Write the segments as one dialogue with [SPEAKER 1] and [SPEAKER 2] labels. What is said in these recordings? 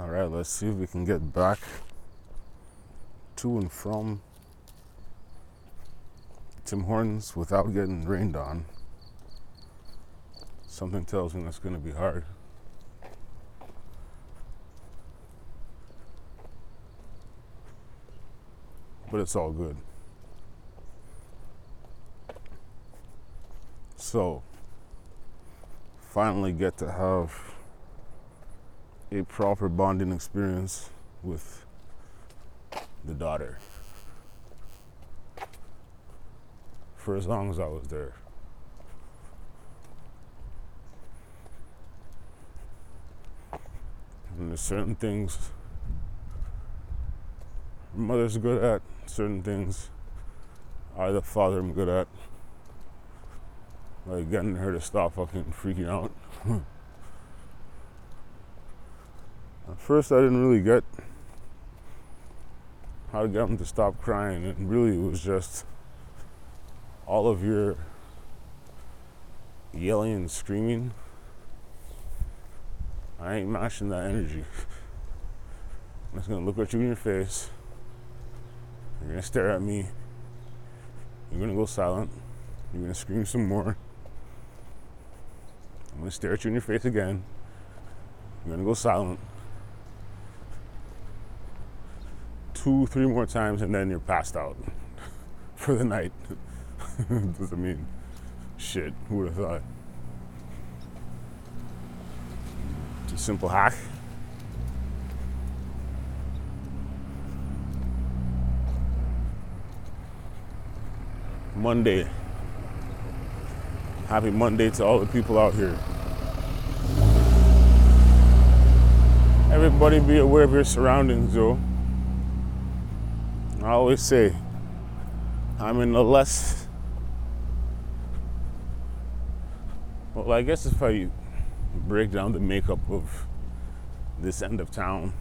[SPEAKER 1] All right, let's see if we can get back to and from Tim Hortons without getting rained on. Something tells me that's going to be hard. But it's all good. So, finally get to have a proper bonding experience with the daughter for as long as I was there. And there's certain things mother's good at, certain things I, the father, am good at. Like getting her to stop fucking freaking out. At first, I didn't really get how to get them to stop crying. And really, it was just all of your yelling and screaming. I ain't matching that energy. I'm just gonna look at you in your face. You're gonna stare at me. You're gonna go silent. You're gonna scream some more. I'm gonna stare at you in your face again. You're gonna go silent. Two, three more times, and then you're passed out for the night. Doesn't mean shit. Who would have thought? It's a simple hack. Monday. Happy Monday to all the people out here. Everybody be aware of your surroundings, though. I always say, I'm in the less. Well, I guess if I break down the makeup of this end of town,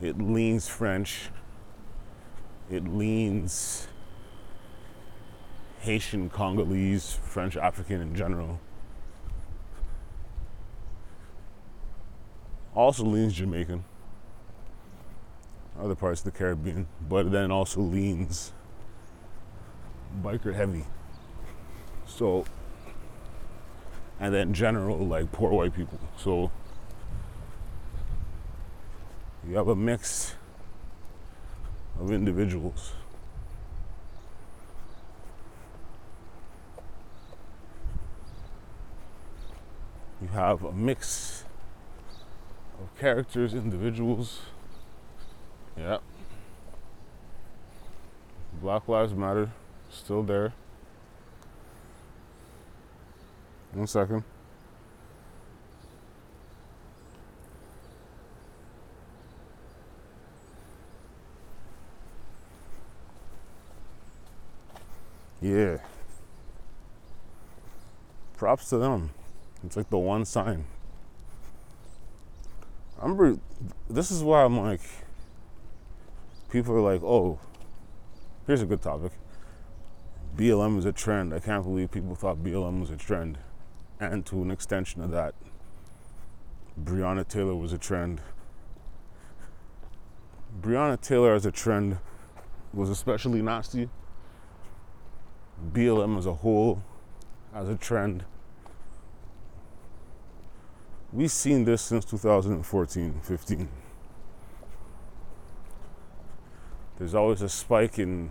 [SPEAKER 1] it leans French, it leans Haitian, Congolese, French, African in general. Also leans Jamaican other parts of the Caribbean, but then also leans biker heavy. So, and then general, like poor white people. So, you have a mix of individuals. You have a mix of characters, individuals yeah. Black Lives Matter, still there. One second. Yeah. Props to them. It's like the one sign. I'm. This is why I'm like people are like, oh, here's a good topic. BLM is a trend. I can't believe people thought BLM was a trend. And to an extension of that, Breonna Taylor was a trend. Breonna Taylor as a trend was especially nasty. BLM as a whole as a trend. We've seen this since 2014 15. There's always a spike in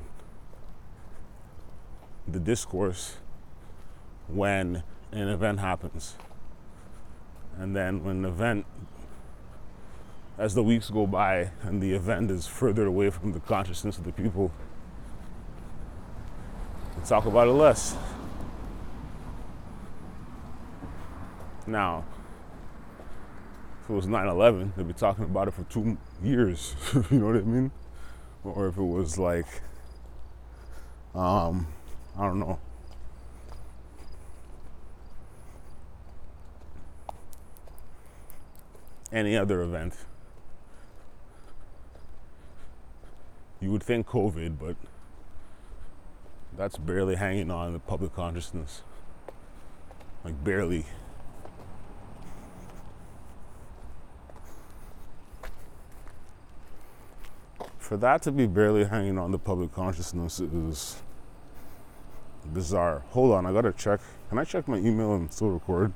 [SPEAKER 1] the discourse when an event happens. And then when an event, as the weeks go by and the event is further away from the consciousness of the people, we talk about it less. Now, if it was 9 11, they'd be talking about it for two years. you know what I mean? Or if it was like, um, I don't know. Any other event. You would think COVID, but that's barely hanging on the public consciousness. Like, barely. For that to be barely hanging on the public consciousness is bizarre. Hold on, I gotta check. Can I check my email and still record?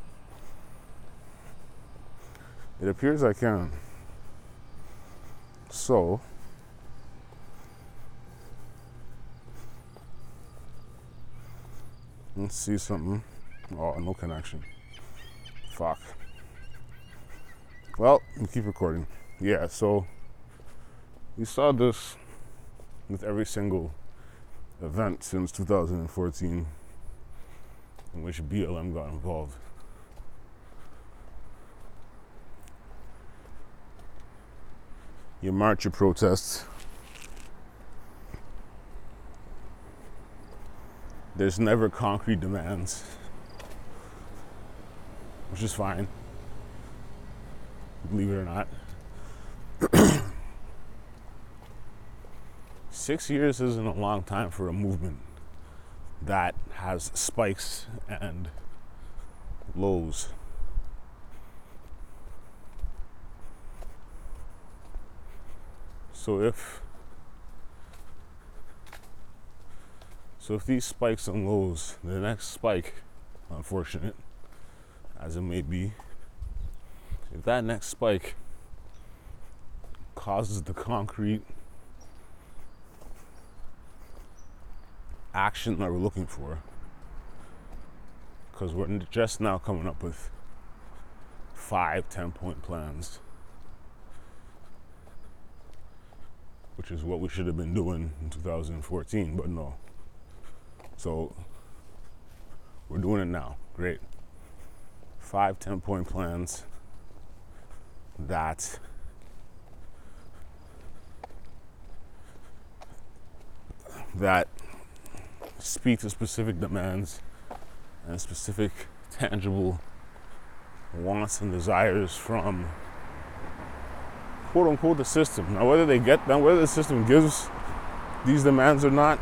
[SPEAKER 1] It appears I can. So, let's see something. Oh, no connection. Fuck. Well, keep recording. Yeah, so we saw this with every single event since 2014 in which BLM got involved. You march, your protest. There's never concrete demands, which is fine, believe it or not. Six years isn't a long time for a movement that has spikes and lows. So if so if these spikes and lows, the next spike, unfortunate as it may be, if that next spike causes the concrete action that we're looking for, because we're just now coming up with five, ten point plans which is what we should have been doing in 2014, but no. So we're doing it now. Great. Five 10 point plans that that speak to specific demands and specific tangible wants and desires from quote unquote the system. Now, whether they get them, whether the system gives these demands or not,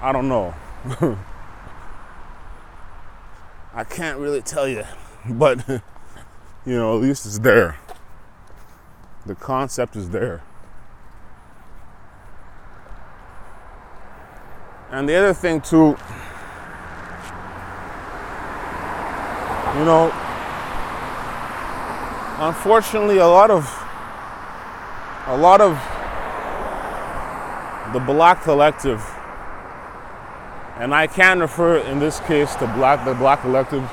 [SPEAKER 1] I don't know. I can't really tell you, but you know, at least it's there. The concept is there. And the other thing, too, you know, unfortunately, a lot of a lot of the black collective, and I can refer in this case to black the black collective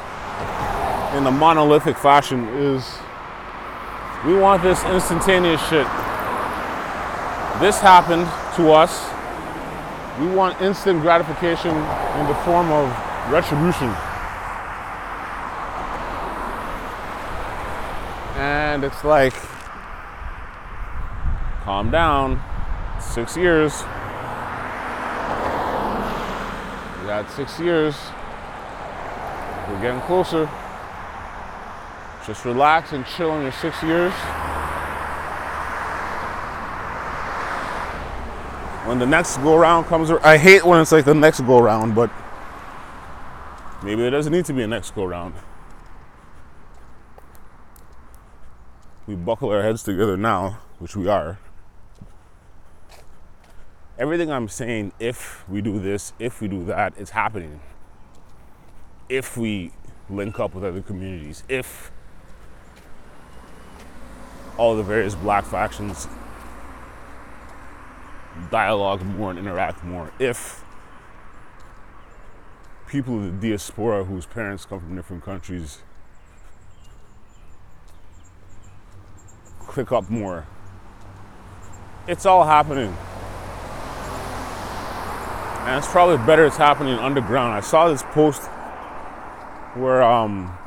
[SPEAKER 1] in a monolithic fashion is we want this instantaneous shit. This happened to us. We want instant gratification in the form of retribution. And it's like, calm down. Six years. We got six years. We're getting closer. Just relax and chill in your six years. When the next go around comes, I hate when it's like the next go around, but maybe it doesn't need to be a next go around. we buckle our heads together now, which we are, everything I'm saying, if we do this, if we do that, it's happening. If we link up with other communities, if all the various black factions dialogue more and interact more, if people of the diaspora whose parents come from different countries click up more. It's all happening. And it's probably better it's happening underground. I saw this post where um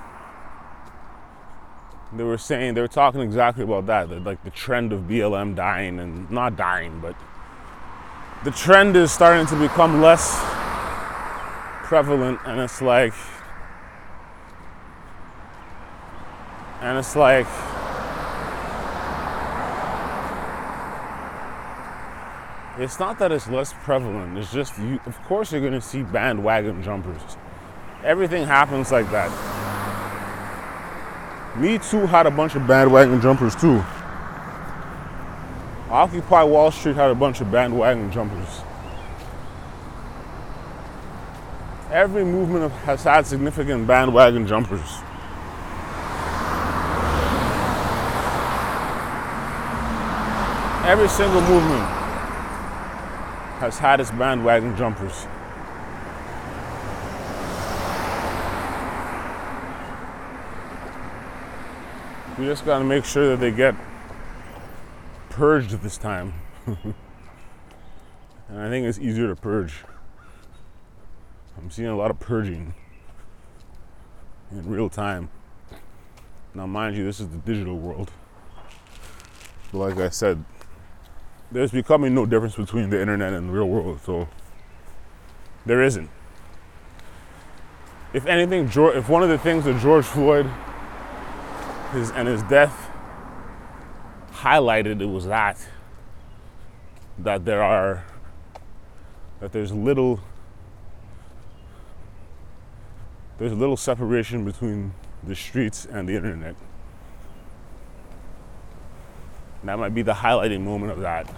[SPEAKER 1] they were saying they were talking exactly about that, that like the trend of BLM dying and not dying, but the trend is starting to become less prevalent and it's like and it's like It's not that it's less prevalent. It's just you. Of course, you're going to see bandwagon jumpers. Everything happens like that. Me too had a bunch of bandwagon jumpers too. Occupy Wall Street had a bunch of bandwagon jumpers. Every movement has had significant bandwagon jumpers. Every single movement has had its bandwagon jumpers. We just got to make sure that they get purged this time. and I think it's easier to purge. I'm seeing a lot of purging in real time. Now, mind you, this is the digital world. But like I said, there's becoming no difference between the internet and the real world. So there isn't. If anything, if one of the things that George Floyd his and his death highlighted, it was that that there are that there's little there's little separation between the streets and the internet. that might be the highlighting moment of that.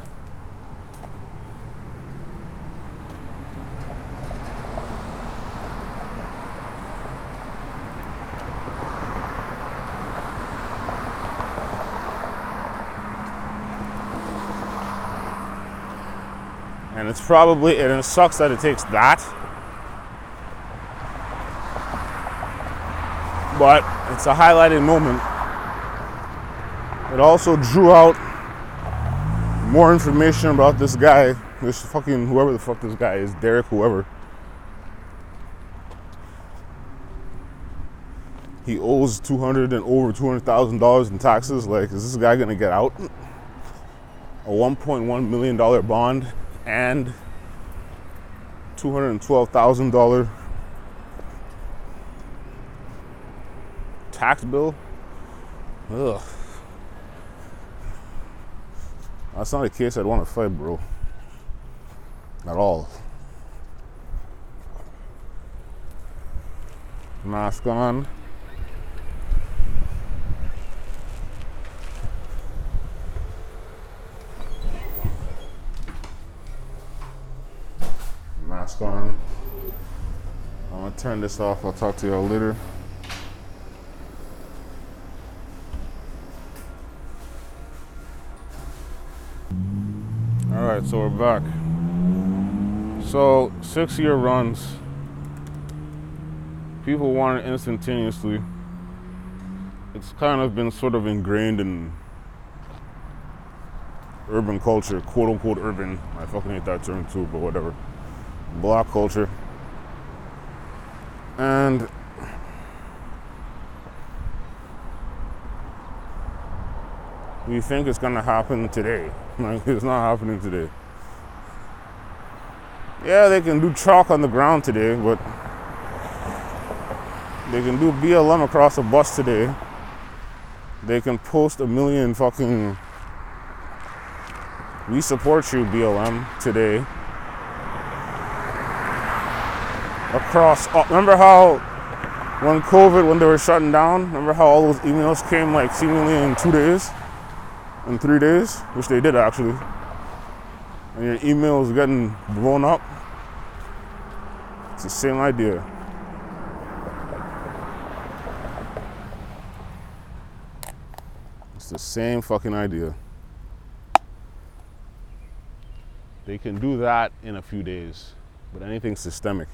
[SPEAKER 1] It's probably, and it sucks that it takes that but it's a highlighted moment. It also drew out more information about this guy, this fucking whoever the fuck this guy is, Derek, whoever. He owes two hundred and over two hundred thousand dollars in taxes. Like, is this guy gonna get out? A one point one million dollar bond and two hundred and twelve thousand dollar tax bill. Ugh. That's not a case I'd want to fight, bro. At all. Mask on. I'm gonna turn this off. I'll talk to y'all later. All right, so we're back. So, six year runs. People want it instantaneously. It's kind of been sort of ingrained in urban culture, quote unquote urban. I fucking hate that term too, but whatever. Black culture. And we think it's gonna happen today. Like it's not happening today. Yeah, they can do chalk on the ground today, but they can do BLM across a bus today. They can post a million fucking we support you BLM today. Across uh, remember how when COVID when they were shutting down, remember how all those emails came like seemingly in 2 days? in three days, which they did actually, and your email is getting blown up, it's the same idea. It's the same fucking idea. They can do that in a few days, but anything systemic.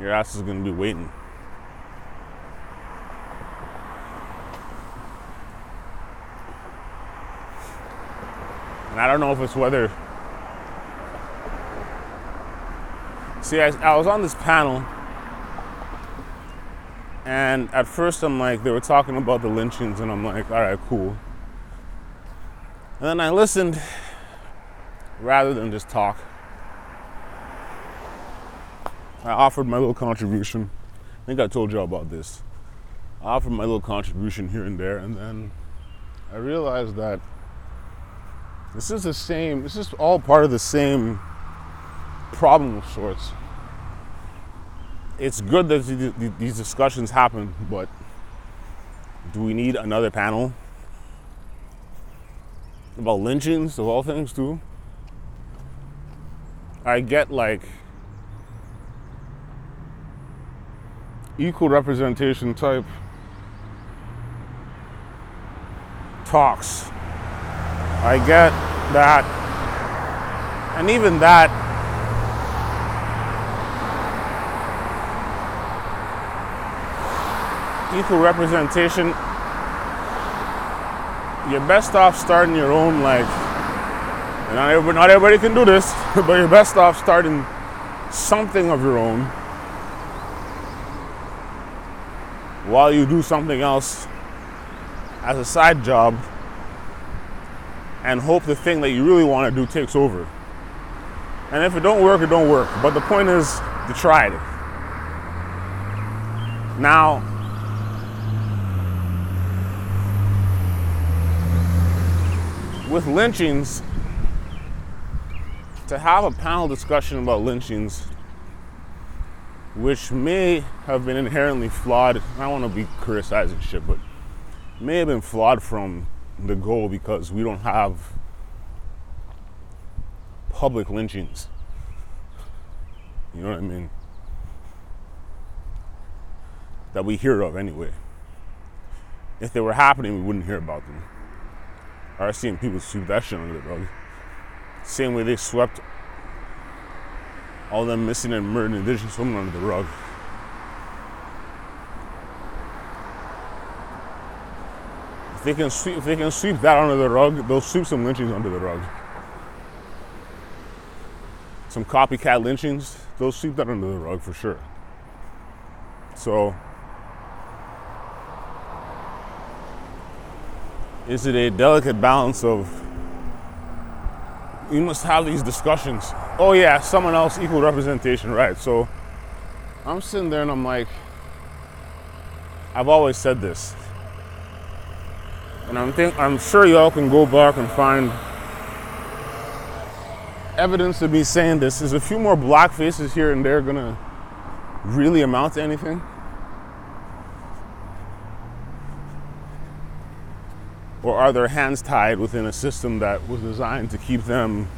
[SPEAKER 1] Your ass is gonna be waiting. And I don't know if it's whether. See, I, I was on this panel, and at first I'm like, they were talking about the lynchings, and I'm like, all right, cool. And then I listened rather than just talk. I offered my little contribution. I think I told you about this. I offered my little contribution here and there, and then I realized that this is the same, this is all part of the same problem of sorts. It's good that these discussions happen, but Do we need another panel about lynchings of all things too? I get like equal representation type talks. I get that, and even that equal representation, you're best off starting your own like. And not everybody, not everybody can do this, but you're best off starting something of your own while you do something else as a side job and hope the thing that you really want to do takes over. And if it don't work, it don't work. But the point is, you tried it. Now, with lynchings, to have a panel discussion about lynchings, which may have been inherently flawed, I don't want to be criticizing shit, but may have been flawed from the goal because we don't have public lynchings. You know what I mean? That we hear of anyway. If they were happening, we wouldn't hear about them. I've seen people sweep that shit under the rug. Same way they swept all them missing and murdered indigenous women under the rug. If they can sweep, if they can sweep that under the rug, they'll sweep some lynchings under the rug. Some copycat lynchings, they'll sweep that under the rug for sure. So is it a delicate balance of you must have these discussions. Oh yeah, someone else equal representation, right? So I'm sitting there and I'm like, I've always said this, and I'm think I'm sure y'all can go back and find evidence of me saying this. Is a few more black faces here and there gonna really amount to anything? Or are their hands tied within a system that was designed to keep them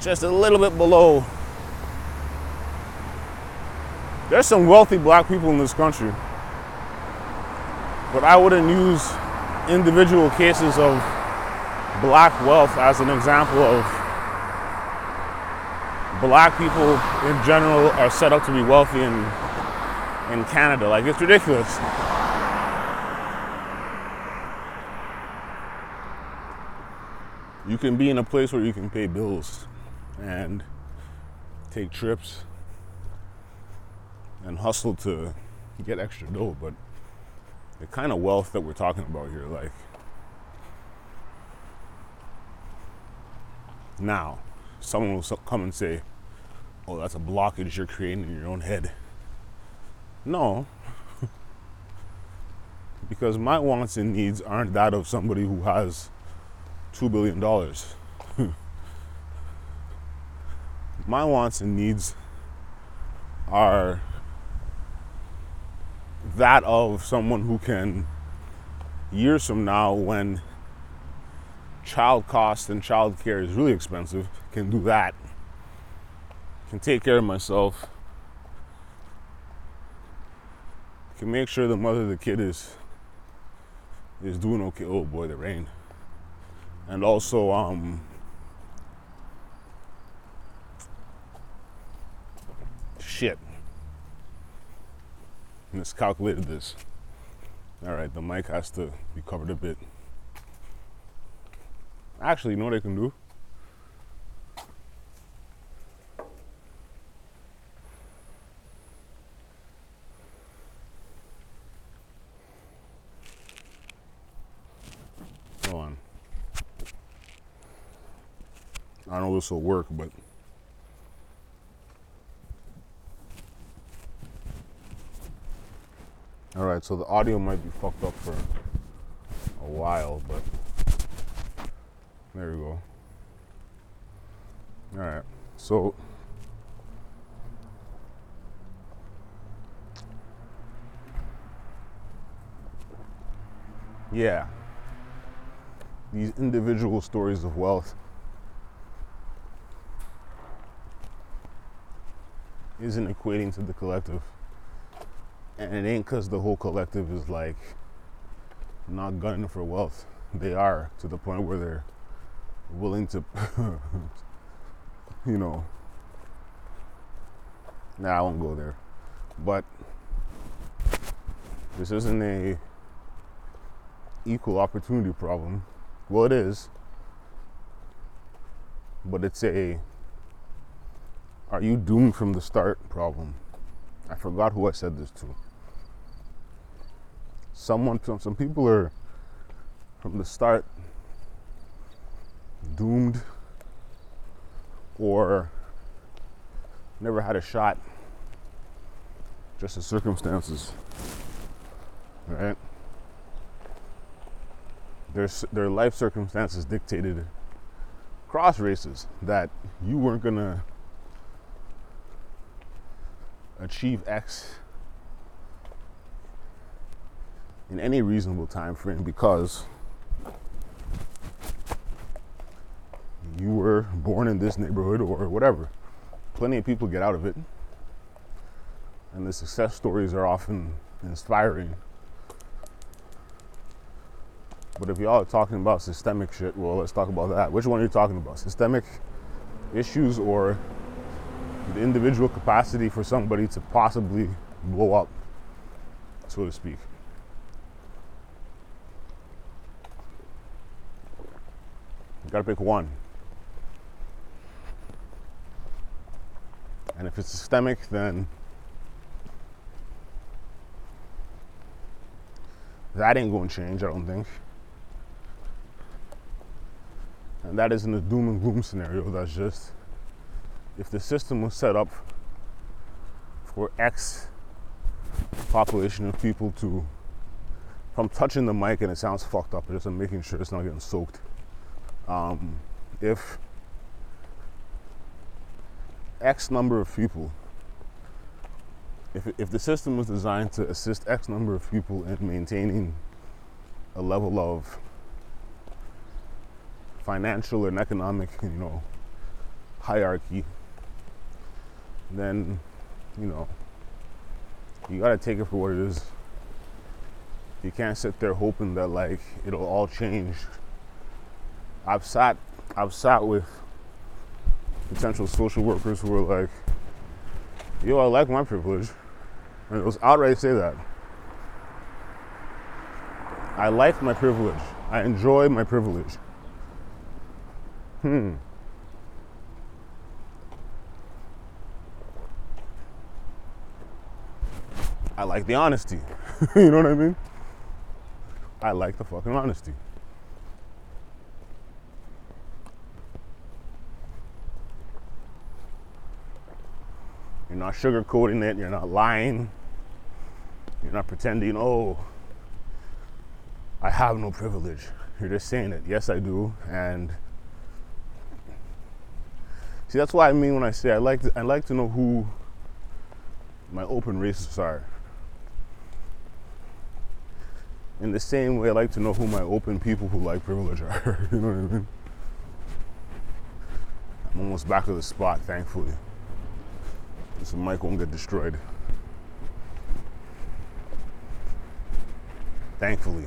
[SPEAKER 1] just a little bit below? There's some wealthy black people in this country, but I wouldn't use individual cases of black wealth as an example of black people in general are set up to be wealthy in in Canada. Like it's ridiculous. You can be in a place where you can pay bills and take trips and hustle to get extra dough, but the kind of wealth that we're talking about here, like now, someone will come and say, "Oh, that's a blockage you're creating in your own head." No, because my wants and needs aren't that of somebody who has $2 billion. My wants and needs are that of someone who can, years from now, when child cost and child care is really expensive, can do that, can take care of myself, can make sure the mother the kid is is doing okay. Oh boy, the rain and also um, shit. Miscalculated this. All right the mic has to be covered a bit. Actually you know what I can do I know this will work, but all right. So the audio might be fucked up for a while, but there we go. All right. So yeah, these individual stories of wealth isn't equating to the collective. And it ain't because the whole collective is like not gunning for wealth. They are to the point where they're willing to, you know, nah, I won't go there. But this isn't a equal opportunity problem. Well, it is, but it's a are you doomed from the start problem. I forgot who I said this to. Someone, some, some people are from the start doomed or never had a shot, just the circumstances, right? Their, their life circumstances dictated cross races that you weren't gonna achieve X in any reasonable time frame because you were born in this neighborhood or whatever. Plenty of people get out of it. And the success stories are often inspiring. But if y'all are talking about systemic shit, well, let's talk about that. Which one are you talking about? Systemic issues or the individual capacity for somebody to possibly blow up, so to speak. You gotta pick one. And if it's systemic, then that ain't gonna change, I don't think. And that isn't a doom and gloom scenario, that's just if the system was set up for X population of people to, if I'm touching the mic and it sounds fucked up, just I'm making sure it's not getting soaked. Um, if X number of people, if, if the system was designed to assist X number of people in maintaining a level of financial and economic, you know, hierarchy then you know you gotta take it for what it is. You can't sit there hoping that like it'll all change. I've sat I've sat with potential social workers who are like, yo, I like my privilege. And it was outright say that. I like my privilege. I enjoy my privilege. Hmm. I like the honesty. you know what I mean? I like the fucking honesty. You're not sugarcoating it, you're not lying, you're not pretending, oh, I have no privilege. You're just saying it. Yes, I do. And see, that's what I mean when I say I like to, I like to know who my open racists are in the same way, I like to know who my open people who like privilege are. you know what I mean? I'm almost back to the spot, thankfully. This mic won't get destroyed. Thankfully.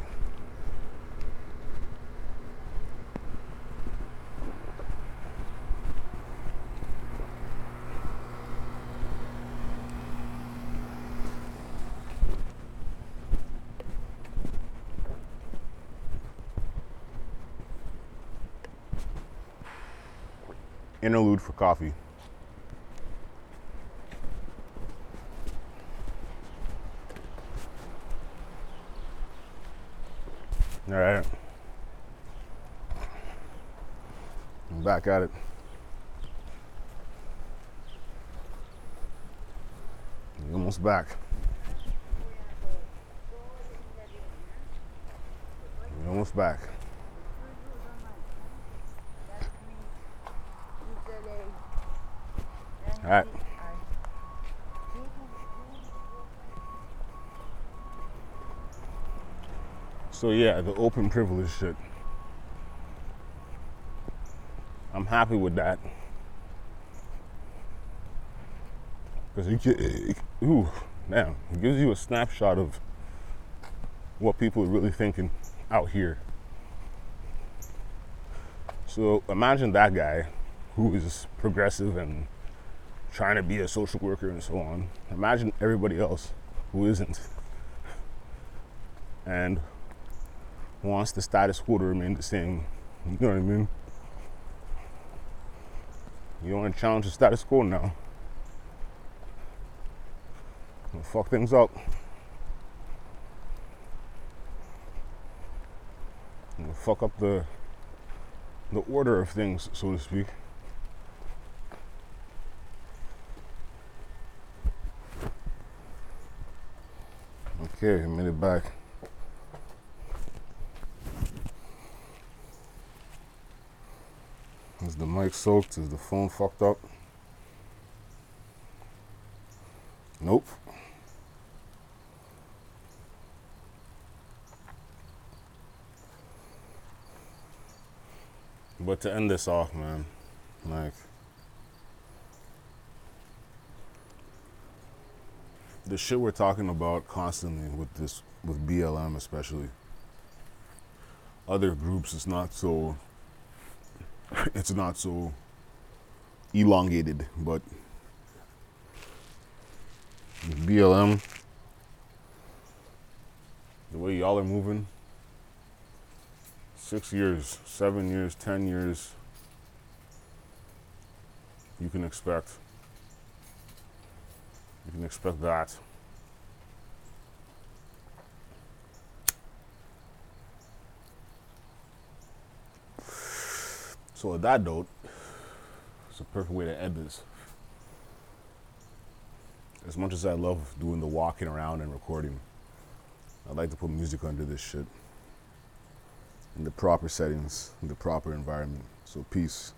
[SPEAKER 1] interlude for coffee. All right. I'm back at it. almost back. almost back. All right. So yeah, the open privilege shit. I'm happy with that. Because it gives you a snapshot of what people are really thinking out here. So imagine that guy who is progressive and trying to be a social worker and so on. Imagine everybody else who isn't and wants the status quo to remain the same. You know what I mean? You want to challenge the status quo now? We'll fuck things up. We'll fuck up the the order of things, so to speak. Okay, made it back. Is the mic soaked? Is the phone fucked up? Nope. But to end this off, man, like the shit we're talking about constantly with this with BLM especially. Other groups it's not so it's not so elongated, but BLM the way y'all are moving six years, seven years, ten years, you can expect. You can expect that. So, with that note, it's a perfect way to end this. As much as I love doing the walking around and recording, I'd like to put music under this shit in the proper settings, in the proper environment. So, peace.